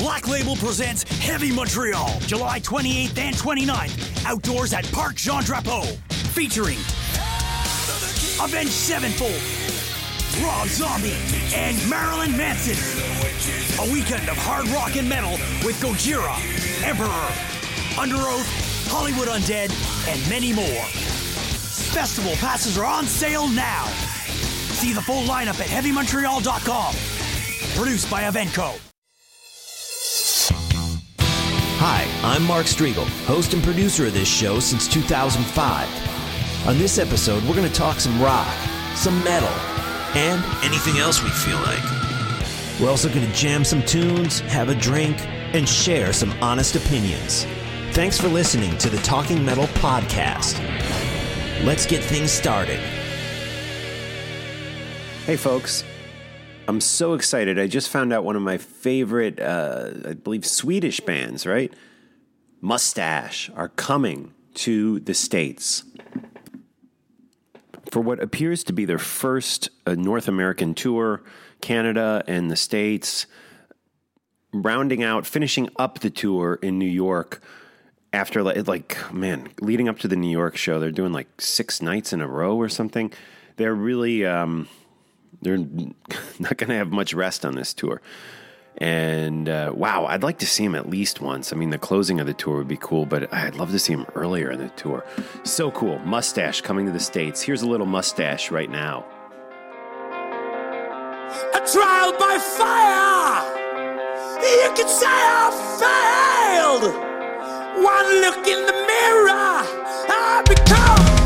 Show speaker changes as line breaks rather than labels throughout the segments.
Black Label presents Heavy Montreal, July 28th and 29th, outdoors at Parc Jean Drapeau, featuring Avenged Sevenfold, Rob Zombie, and Marilyn Manson. A weekend of hard rock and metal with Gojira, Emperor, Underoath, Hollywood Undead, and many more. Festival passes are on sale now. See the full lineup at heavymontreal.com. Produced by
evenko. I'm Mark Strigl, host and producer of this show since 2005. On this episode, we're going to talk some rock, some metal, and anything else we feel like. We're also going to jam some tunes, have a drink, and share some honest opinions. Thanks for listening to the Talking Metal Podcast. Let's get things started.
Hey, folks. I'm so excited. I just found out one of my favorite, uh, I believe, Swedish bands, right? Mustasch are coming to the States for what appears to be their first uh, North American tour, Canada and the States, rounding out, finishing up the tour in New York after like, like man, leading up to the New York show, they're doing like six nights in a row or something. They're really um, they're not going to have much rest on this tour. And uh, wow, I'd like to see him at least once. I mean, the closing of the tour would be cool, but I'd love to see him earlier in the tour. So cool. Mustasch coming to the States. Here's a little Mustasch right now.
A trial by fire! You can say I failed! One look in the mirror, I become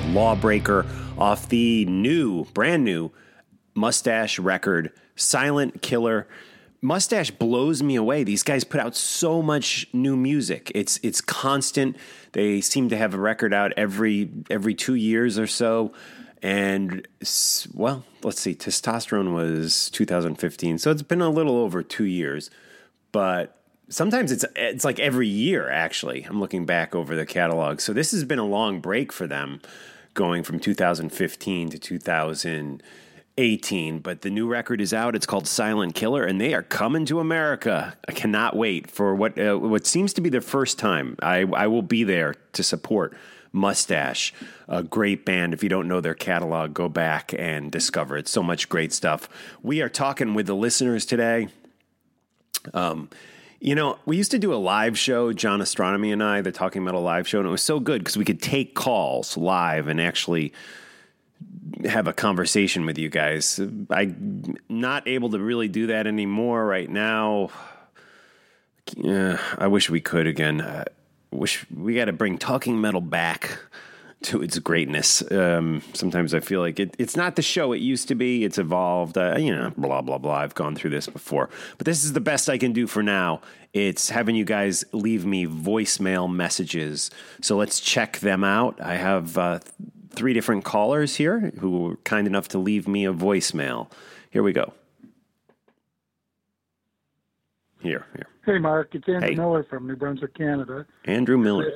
called Lawbreaker off the new, brand new Mustasch record, Silent Killer. Mustasch blows me away. These guys put out so much new music. It's it's constant. They seem to have a record out every every 2 years or so. And well, let's see. Testosterone was 2015. So it's been a little over 2 years. But sometimes it's it's like every year actually. I'm looking back over the catalog. So this has been a long break for them going from 2015 to 2018, but the new record is out. It's called Silent Killer and they are coming to America. I cannot wait for what uh, what seems to be the first time. I I will be there to support Mustasch, a great band. If you don't know their catalog, go back and discover it. So much great stuff. We are talking with the listeners today. Um, you know, we used to do a live show, John Ostronomy and I, the Talking Metal live show, and it was so good because we could take calls live and actually have a conversation with you guys. I'm not able to really do that anymore right now. I wish we could again. I wish we got to bring Talking Metal back to its greatness. Um, sometimes I feel like it, it's not the show it used to be. It's evolved. Uh, you know, blah blah blah. I've gone through this before, but this is the best I can do for now. It's having you guys leave me voicemail messages. So let's check them out. I have uh, three different callers here who were kind enough to leave me a voicemail. Here we go. Here, here.
Hey, Mark. It's Andrew
Hey.
Miller from New Brunswick, Canada.
Andrew Miller.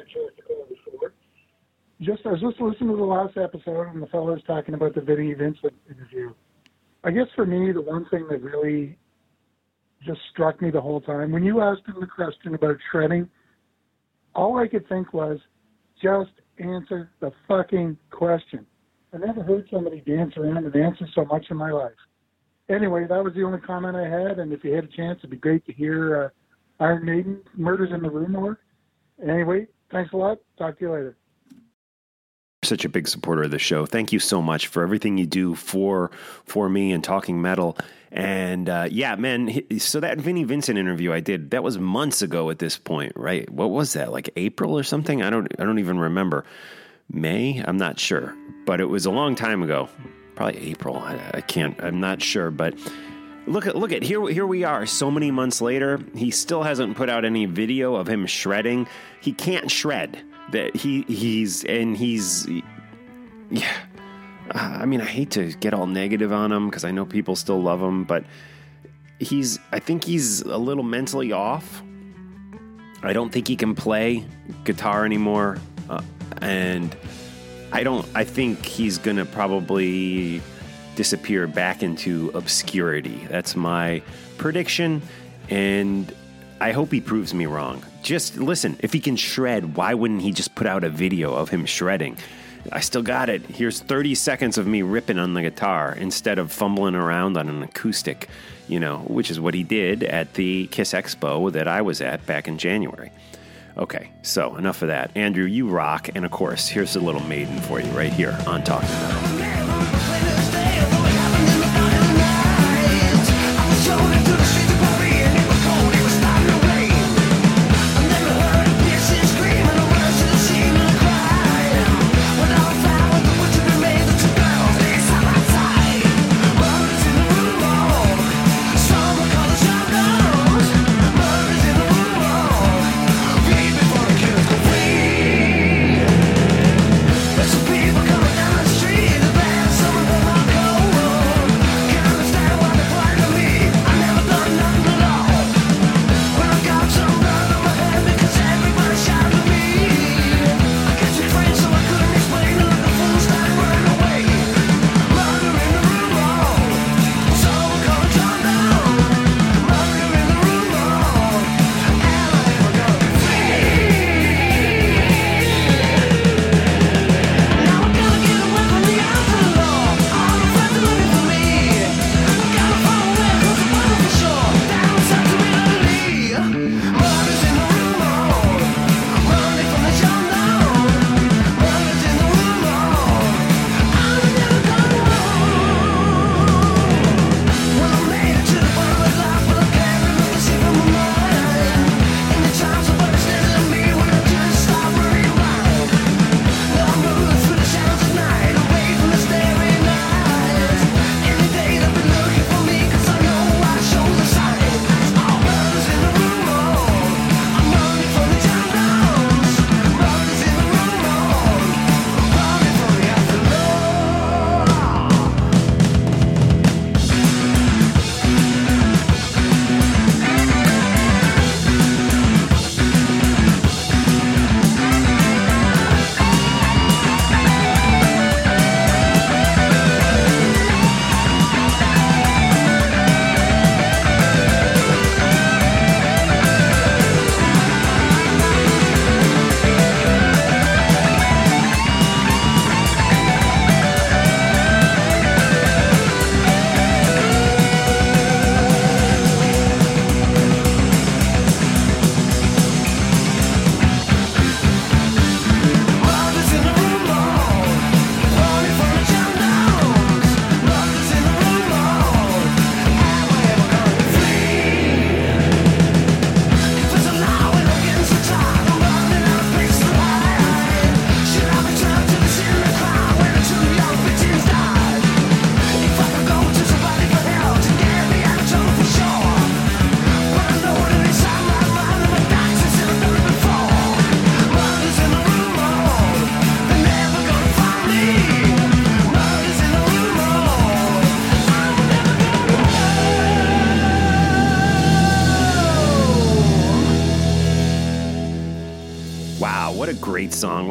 Just I was just listening to the last episode, and the fellow was talking about the Vinnie Vincent interview. I guess for me, the one thing that really just struck me the whole time when you asked him the question about shredding, all I could think was, just answer the fucking question. I never heard somebody dance around and answer so much in my life. Anyway, that was the only comment I had, and if you had a chance, it'd be great to hear uh, Iron Maiden, Murders in the Rue Morgue. Anyway, thanks a lot. Talk to you later.
Such a big supporter of the show. Thank you so much for everything you do for for me and talking metal. And uh, yeah, man. So that Vinnie Vincent interview I did that was months ago at this point, right? What was that? Like April or something? I don't I don't even remember. May? I'm not sure, but it was a long time ago. Probably April. I, I can't. I'm not sure, but. Look at look at here here we are so many months later he still hasn't put out any video of him shredding he can't shred that he he's and he's yeah Uh, I mean I hate to get all negative on him because I know people still love him but he's I think he's a little mentally off I don't think he can play guitar anymore uh, and I don't I think he's to probably disappear back into obscurity. That's my prediction and I hope he proves me wrong. Just listen, if he can shred, why wouldn't he just put out a video of him shredding? I still got it. Here's 30 seconds of me ripping on the guitar instead of fumbling around on an acoustic, you know, which is what he did at the Kiss Expo that I was at back in January. Okay, so enough of that. Andrew, you rock. And of course, here's a little maiden for you right here on Talking.
People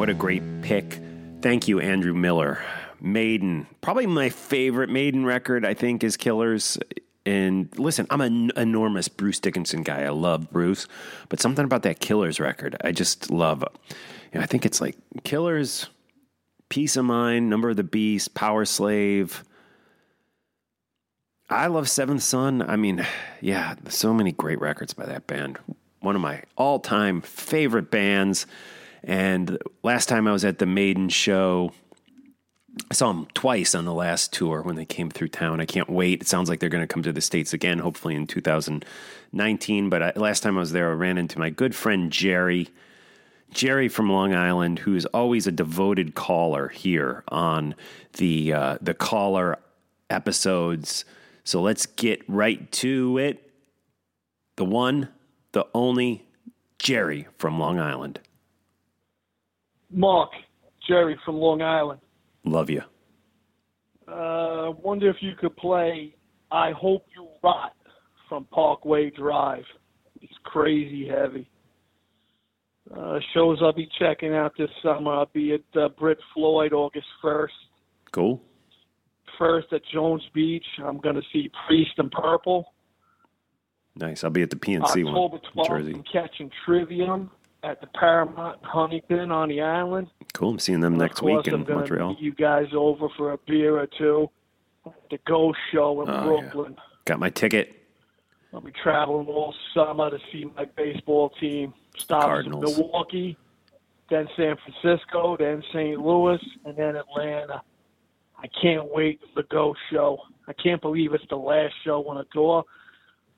What a great pick. Thank you, Andrew Miller. Maiden, probably my favorite Maiden record, I think, is Killers. And listen, I'm an enormous Bruce Dickinson guy. I love Bruce, but something about that Killers record, I just love. You know, I think it's like Killers, Piece of Mind, Number of the Beast, Powerslave. I love Seventh Son. I mean, yeah, so many great records by that band. One of my all time favorite bands. And last time I was at the Maiden show, I saw them twice on the last tour when they came through town. I can't wait. It sounds like they're going to come to the States again, hopefully in 2019. But I, last time I was there, I ran into my good friend Jerry. Jerry from Long Island, who's always a devoted caller here on the uh, the caller episodes. So let's get right to it. The one, the only Jerry from Long Island.
Mark, Jerry from Long Island.
Love you.
Uh, wonder if you could play I Hope You Rot from Parkway Drive. It's crazy heavy. Uh, shows I'll be checking out this summer. I'll be at uh, Brit Floyd August 1st.
Cool.
First at Jones Beach. I'm going to see Priest and Purple.
Nice. I'll be at the PNC
October
one,
12th,
Jersey.
I'm catching Trivium at the Paramount in Huntington on the island.
Cool. I'm seeing them next week in
I'm
Montreal.
you guys over for a beer or two. at The Ghost Show in
Oh, yeah.
Brooklyn.
Got my ticket.
I'll be traveling all summer to see my baseball team. Stops in
Cardinals.
Milwaukee, then San Francisco, then St. Louis, and then Atlanta. I can't wait for the Ghost Show. I can't believe it's the last show on the tour,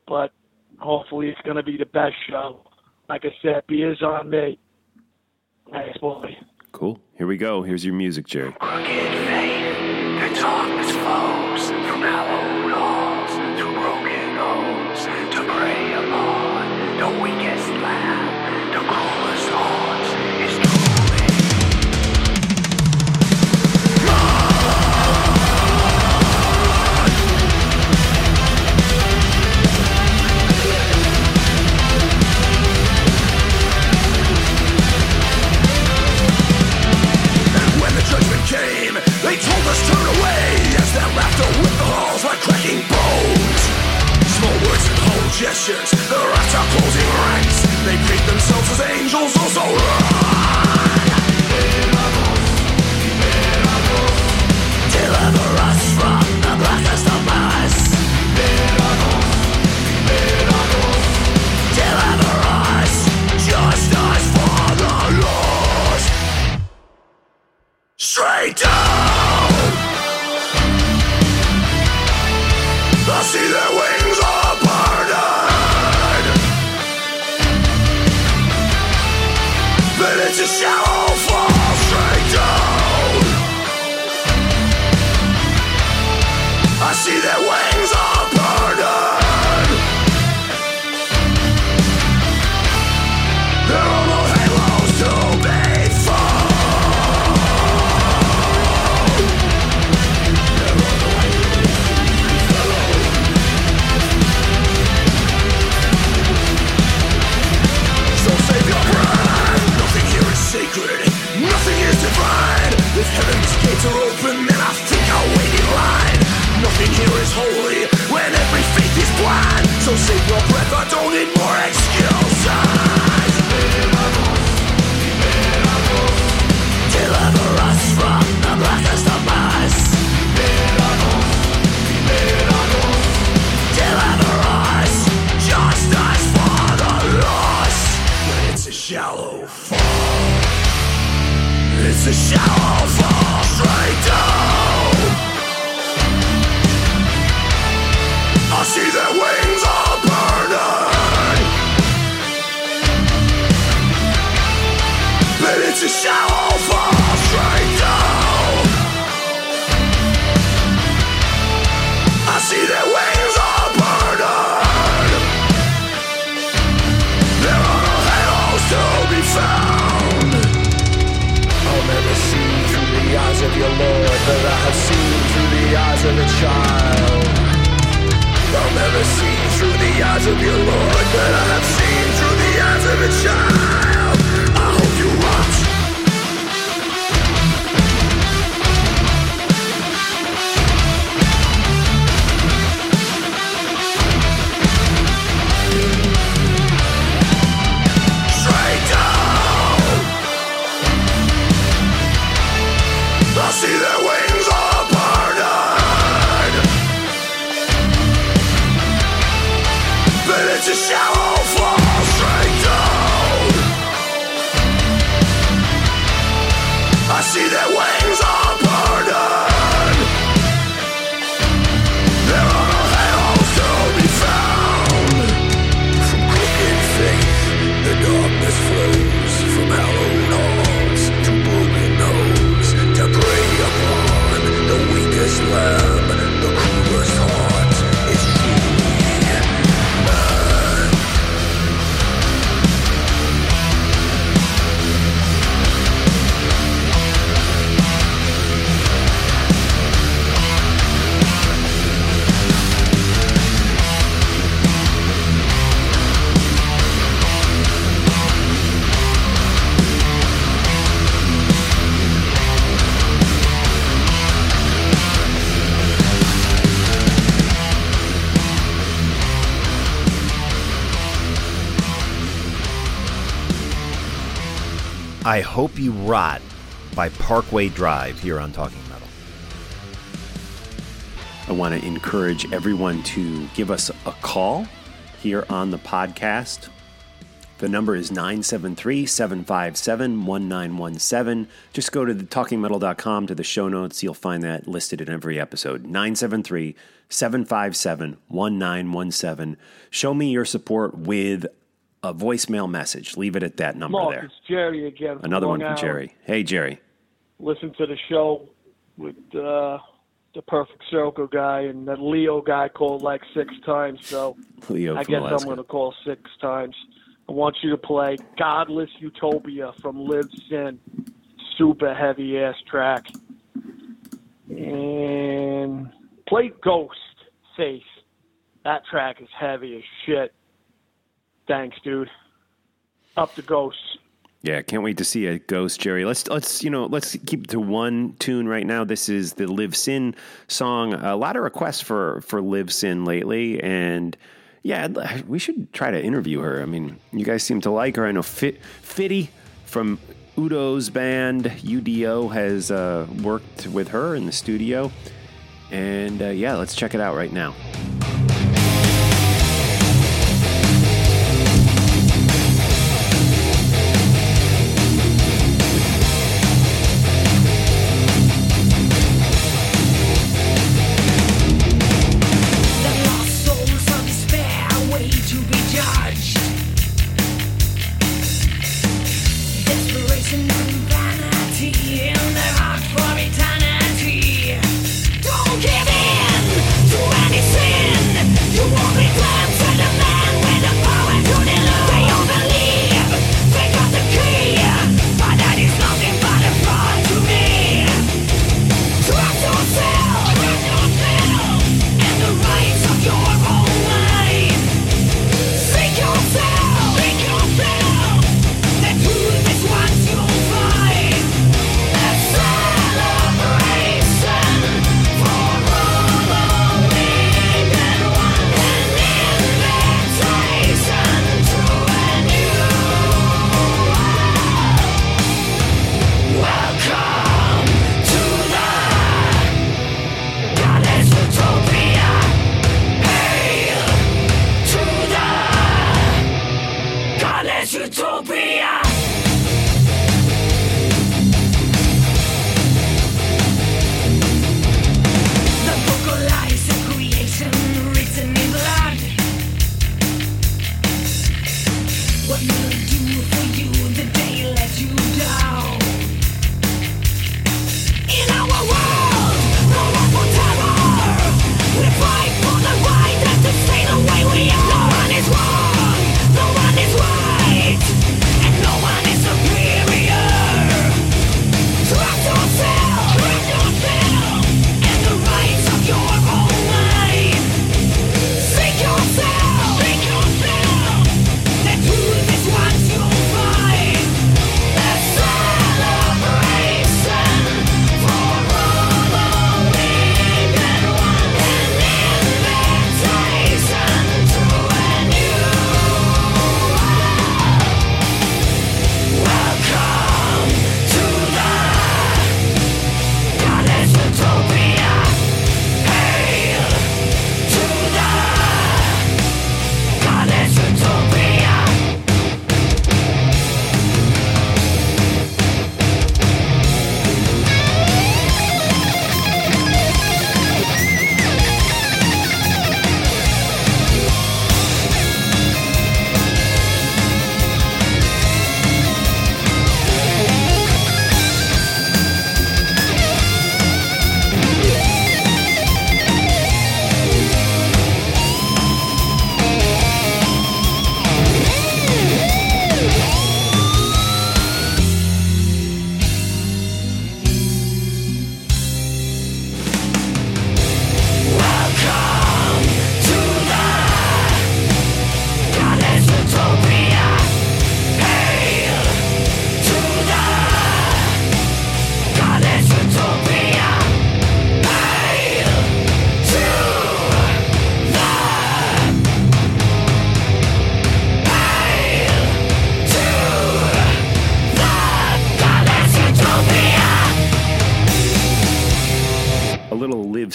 but hopefully it's going to be the best show. Like I said, beer's on me. Thanks, boy.
Cool. Here we go. Here's your music, Jerry.
Crooked faith, the darkness flows from hallowed turn away as their laughter whipped the halls like cracking bones. Small words and whole gestures, the rats are closing ranks. They paint themselves as angels, also run. Deliver us from the blackest of nights. I Hope You Rot
by Parkway Drive here on Talking Metal. I want to encourage everyone to give us a call here on the podcast. The number is 973 757 1917. Just go to the talkingmetal.com to the show notes. You'll find that listed in every episode. 973 757 1917. Show me your support with a voicemail message. Leave it at that number
Mark,
there.
it's Jerry again.
Another one from
Island.
Jerry. Hey, Jerry.
Listen to the show with uh, the Perfect Circle guy and that Leo guy called like six times. So
Leo
I guess
Alaska.
I'm going to call six times. I want you to play Godless Utopia from Liv Sin. Super heavy ass track. And play Ghost Face. That track is heavy as shit. Thanks, dude. Up the Ghosts.
Yeah, can't wait to see a ghost, Jerry. Let's let's you know let's keep to one tune right now. This is the Liv Sin song. A lot of requests for for Liv Sin lately, and yeah, we should try to interview her. I mean, you guys seem to like her. I know Fit Fitty from Udo's band UDO has uh, worked with her in the studio, and uh, yeah, let's check it out right now.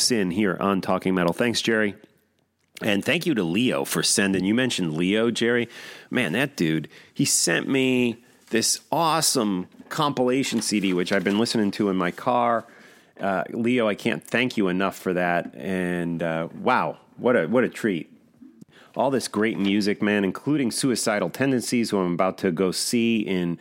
Us in here on Talking Metal. Thanks, Jerry. And thank you to Leo for sending. You mentioned Leo, Jerry. Man, that dude, he sent me this awesome compilation CD, which I've been listening to in my car. Uh, Leo, I can't thank you enough for that. And uh, wow, what a what a treat! All this great music, man, including Suicidal Tendencies, who I'm about to go see in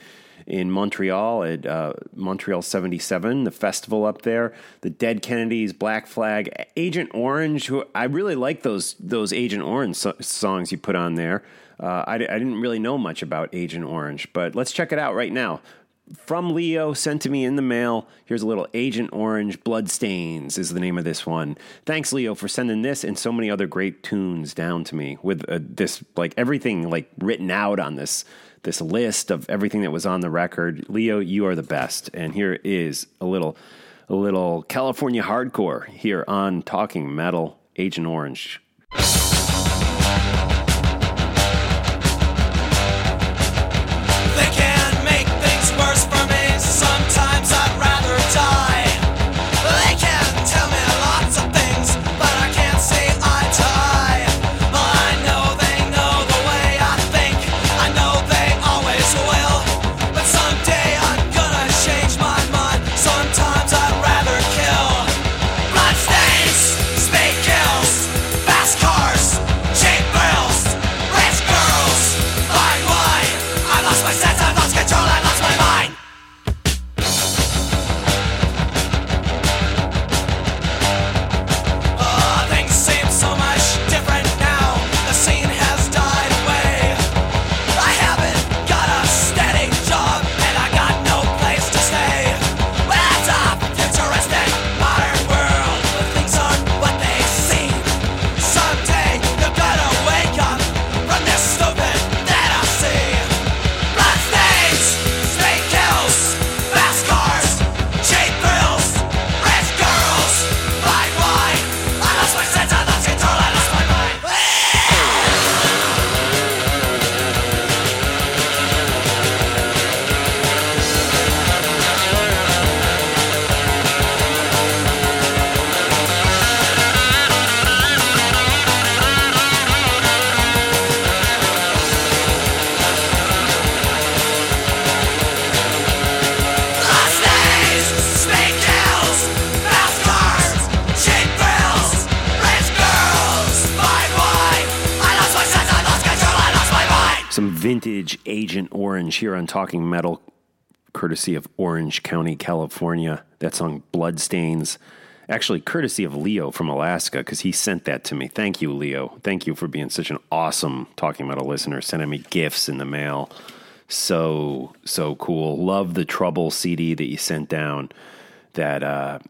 in Montreal at uh, Montreal 77, the festival up there. The Dead Kennedys, Black Flag, Agent Orange. Who I really like those those Agent Orange so- songs you put on there. Uh, I, I didn't really know much about Agent Orange, but let's check it out right now. From Leo, sent to me in the mail. Here's a little Agent Orange Bloodstains is the name of this one. Thanks, Leo, for sending this and so many other great tunes down to me with uh, this, like everything like written out on this this list of everything that was on the record. Leo, you are the best. And here is a little a little California hardcore here on Talking Metal, Agent Orange. Agent Orange here on Talking Metal, courtesy of Orange County, California. That song Bloodstains. Actually, courtesy of Leo from Alaska, because he sent that to me. Thank you, Leo. Thank you for being such an awesome Talking Metal listener, sending me gifts in the mail. So, so cool. Love the Trouble CD that you sent down. That uh,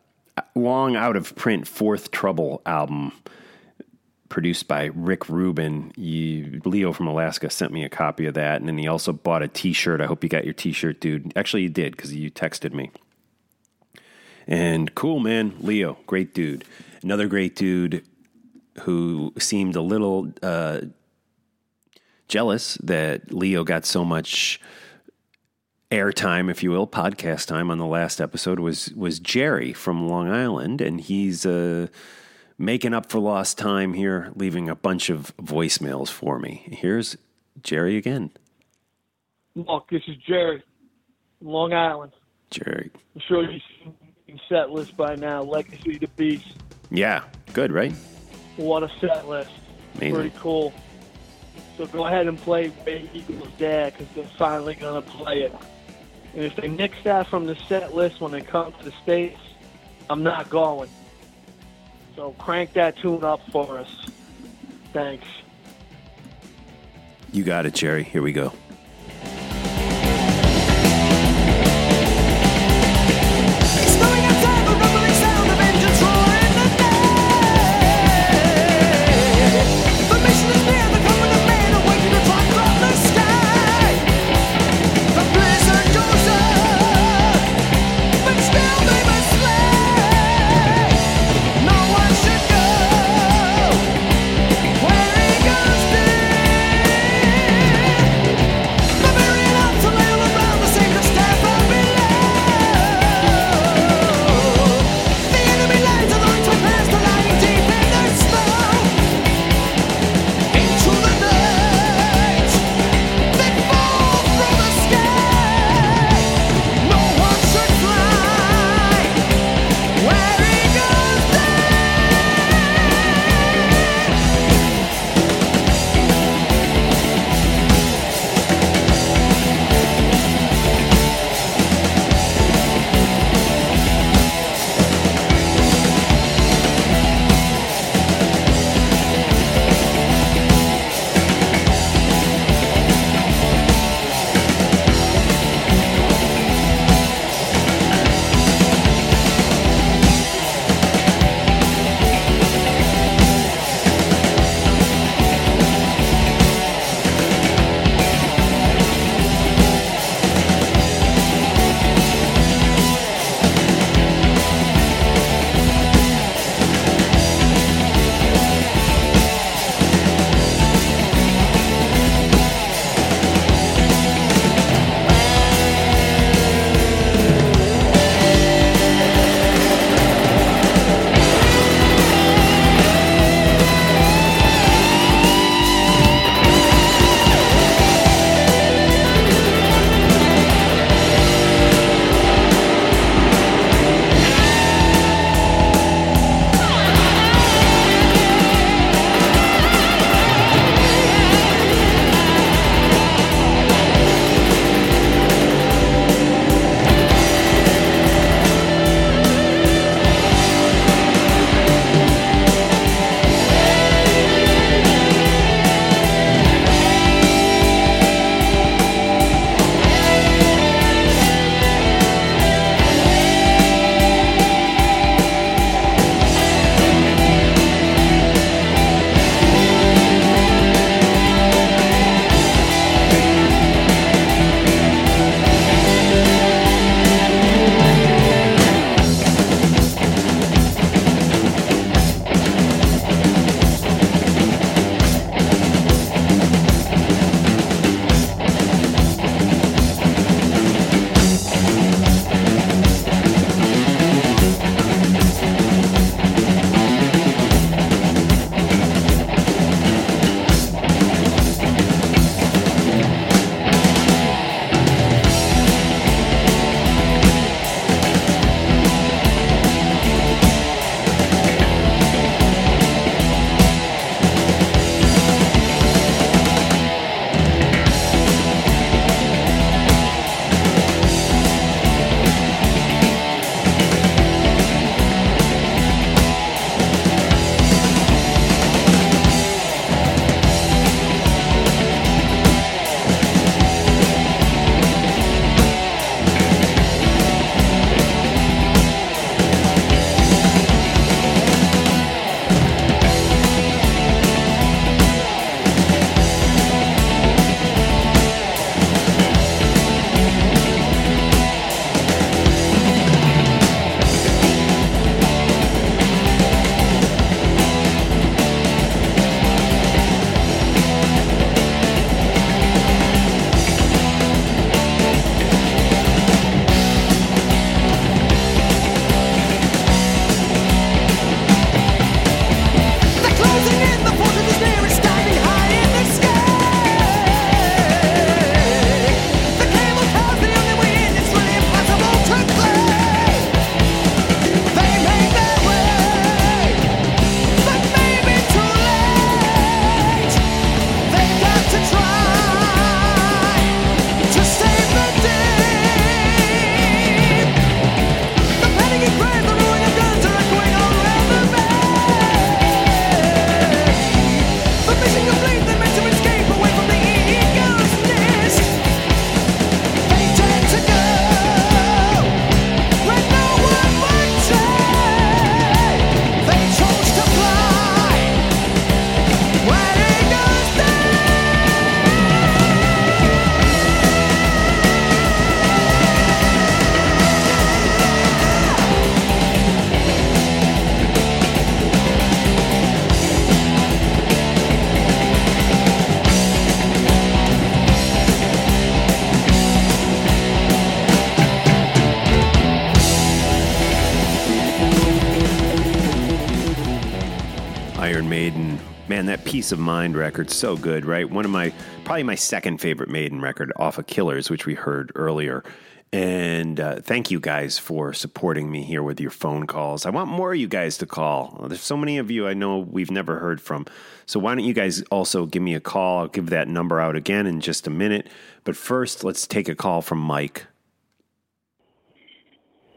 long out of print fourth Trouble album produced by Rick Rubin. You, Leo from Alaska sent me a copy of that, and then he also bought a T-shirt. I hope you got your T-shirt, dude. Actually, you did because you texted me. And cool, man, Leo, great dude. Another great dude who seemed a little uh, jealous that Leo got so much airtime, if you will, podcast time on the last episode was was Jerry from Long Island, and he's uh, making up for lost time here, leaving a bunch of voicemails for me. Here's Jerry again.
Look, this is Jerry, Long Island.
Jerry,
I'm sure you've seen the set list by now. Legacy of the Beast.
yeah, good, right?
What a set list.
Amazing.
Pretty cool. So go ahead and play Where Eagles Dare because they're finally going to play it. And if they nix that from the set list when they come to the States, I'm not going. So crank that tune up for us. Thanks.
You got it, Jerry. Here we go. Record, so good, right? One of my, probably my second favorite Maiden record off of Killers, which we heard earlier. And uh, thank you guys for supporting me here with your phone calls. I want more of you guys to call. There's so many of you I know we've never heard from. So why don't you guys also give me a call? I'll give that number out again in just a minute. But first, let's take a call from Mike.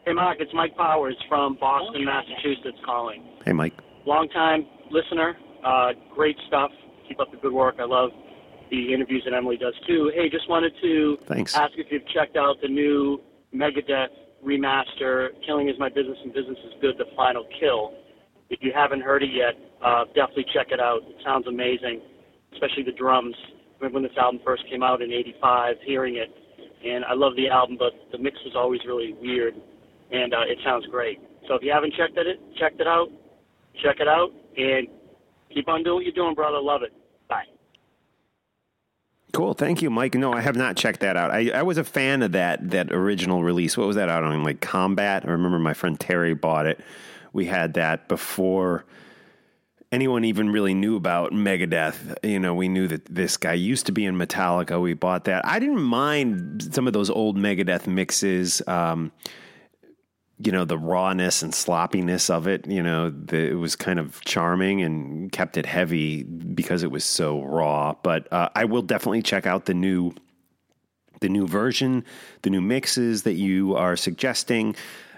Hey, Mark, it's Mike Powers from Boston, Massachusetts calling.
Hey, Mike.
Long time listener. Uh, great stuff. Keep up the good work. I love the interviews that Emily does too. Hey, just wanted to
Thanks.
ask if you've checked out the new Megadeth remaster, Killing is My Business and Business is Good, The Final Kill. If you haven't heard it yet, uh, definitely check it out. It sounds amazing, especially the drums. Remember when this album first came out in 85, hearing it. And I love the album, but the mix was always really weird, and uh, it sounds great. So if you haven't checked it, checked it out, check it out, and keep on doing what you're doing, brother. Love it.
Cool, thank you, Mike. No, I have not checked that out. I, I was a fan of that that original release. What was that out on? Like Combat. I remember my friend Terry bought it. We had that before anyone even really knew about Megadeth. You know, we knew that this guy used to be in Metallica. We bought that. I didn't mind some of those old Megadeth mixes. Um, you know the rawness and sloppiness of it you know the, it was kind of charming and kept it heavy because it was so raw. But uh, i will definitely check out the new the new version the new mixes that you are suggesting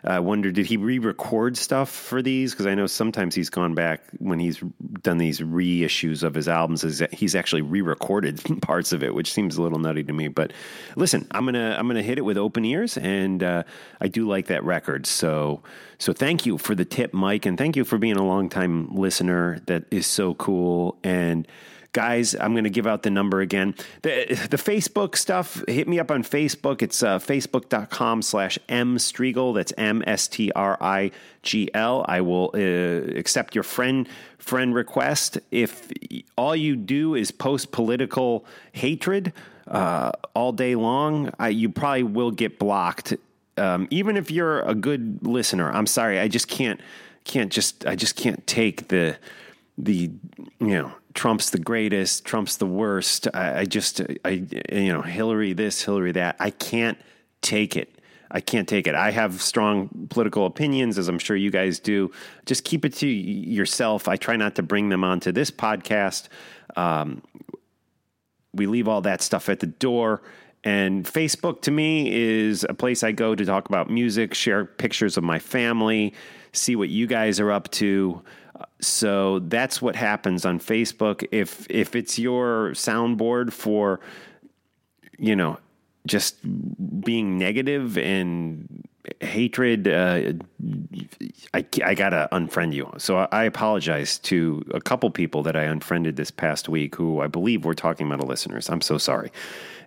I wonder, did he re-record stuff for these? Because I know sometimes he's gone back when he's done these reissues of his albums. He's actually re-recorded parts of it, which seems a little nutty to me. But listen, I'm gonna I'm gonna hit it with open ears, and uh, I do like that record. So so thank you for the tip, Mike, and thank you for being a long time listener. That is so cool and guys i'm going to give out the number again. The, the facebook stuff hit me up on facebook. It's uh, facebook.com slash m strigl that's m-s-t-r-i-g-l i will uh, accept your friend friend request. If all you do is post political hatred uh, all day long I, you probably will get blocked. Um, even if you're a good listener i'm sorry i just can't can't just i just can't take the the you know Trump's the greatest, Trump's the worst. I, I, just I you know Hillary this, Hillary that. I can't take it. I can't take it. I have strong political opinions, as I'm sure you guys do. Just keep it to yourself. I try not to bring them onto this podcast. Um, we leave all that stuff at the door. And Facebook to me is a place I go to talk about music, share pictures of my family, see what you guys are up to. So that's what happens on Facebook. If if it's your soundboard for, you know, just being negative and hatred, uh, I, I gotta unfriend you. So I, I apologize to a couple people that I unfriended this past week who I believe were talking about metal listeners. I'm so sorry.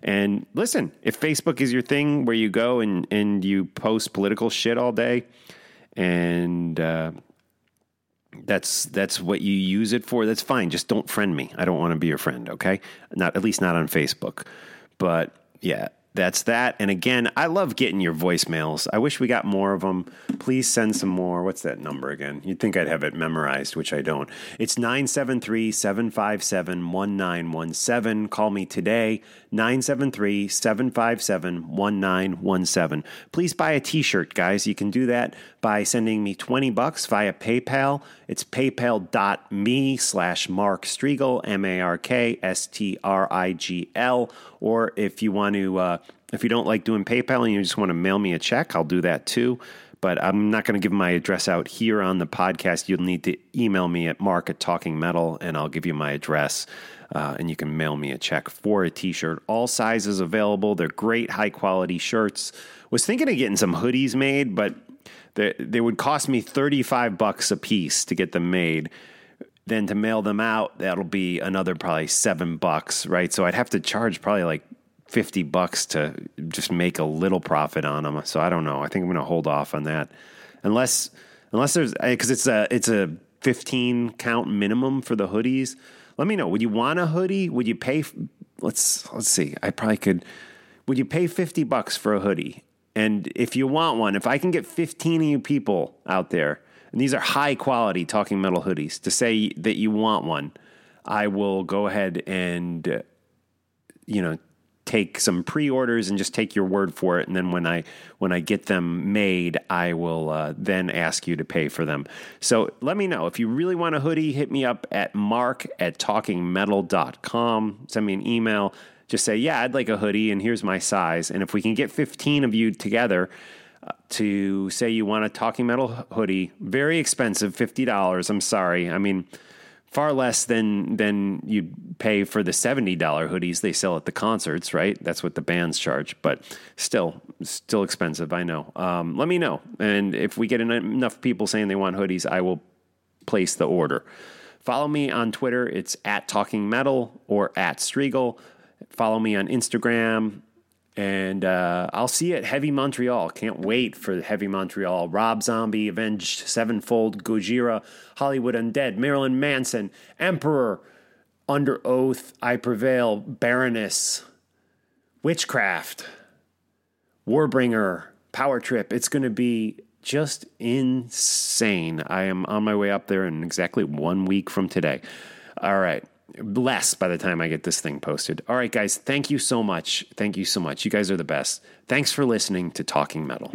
And listen, if Facebook is your thing where you go and, and you post political shit all day and, uh, that's that's what you use it for that's fine just don't friend me i don't want to be your friend okay not at least not on facebook but yeah that's that. And again i love getting your voicemails. I wish we got more of them please send some more. What's that number again? You'd think i'd have it memorized which i don't. It's 973-757-1917 call me today 973-757-1917 please buy a t-shirt guys. You can do that by sending me 20 bucks via paypal. It's paypal.me slash mark Strigl, m-a-r-k-s-t-r-i-g-l or if you want to uh, if you don't like doing paypal and you just want to mail me a check i'll do that too. But I'm not going to give my address out here on the podcast. You'll need to email me at mark at talking metal and I'll give you my address. Uh, and you can mail me a check for a t-shirt. All sizes available. They're great, high quality shirts. Was thinking of getting some hoodies made, but they, they would cost me 35 bucks a piece to get them made. Then to mail them out, that'll be another probably seven bucks, right? So I'd have to charge probably like 50 bucks to just make a little profit on them. So I don't know. I think I'm going to hold off on that. Unless unless there's cuz it's a it's a 15 count minimum for the hoodies. Let me know. Would you want a hoodie? Would you pay let's let's see. I probably could would you pay 50 bucks for a hoodie? And if you want one, if I can get 15 of you people out there, and these are high quality talking metal hoodies to say that you want one, I will go ahead and, uh, you know, take some pre-orders and just take your word for it. And then when i when i get them made i will uh, then ask you to pay for them. So let me know. If you really want a hoodie hit me up at mark at talkingmetal.com send me an email. Just say yeah i'd like a hoodie and here's my size. And if we can get 15 of you together uh, to say you want a talking metal hoodie very expensive $50 i'm sorry. I mean far less than than you'd pay for the $70 hoodies they sell at the concerts right? That's what the bands charge but still still expensive i know. Um, let me know. And if we get enough people saying they want hoodies i will place the order. Follow me on twitter. It's at talking metal or at strigl. Follow me on instagram and uh, I'll see you at Heavy Montreal. Can't wait for Heavy Montreal. Rob Zombie, Avenged Sevenfold, Gojira, Hollywood Undead, Marilyn Manson, Emperor, Underoath, I Prevail, Baroness, Witchcraft, Warbringer, Power Trip. It's going to be just insane. I am on my way up there in exactly one week from today. All right less by the time I get this thing posted. All right, guys, thank you so much. Thank you so much. You guys are the best. Thanks for listening to Talking Metal.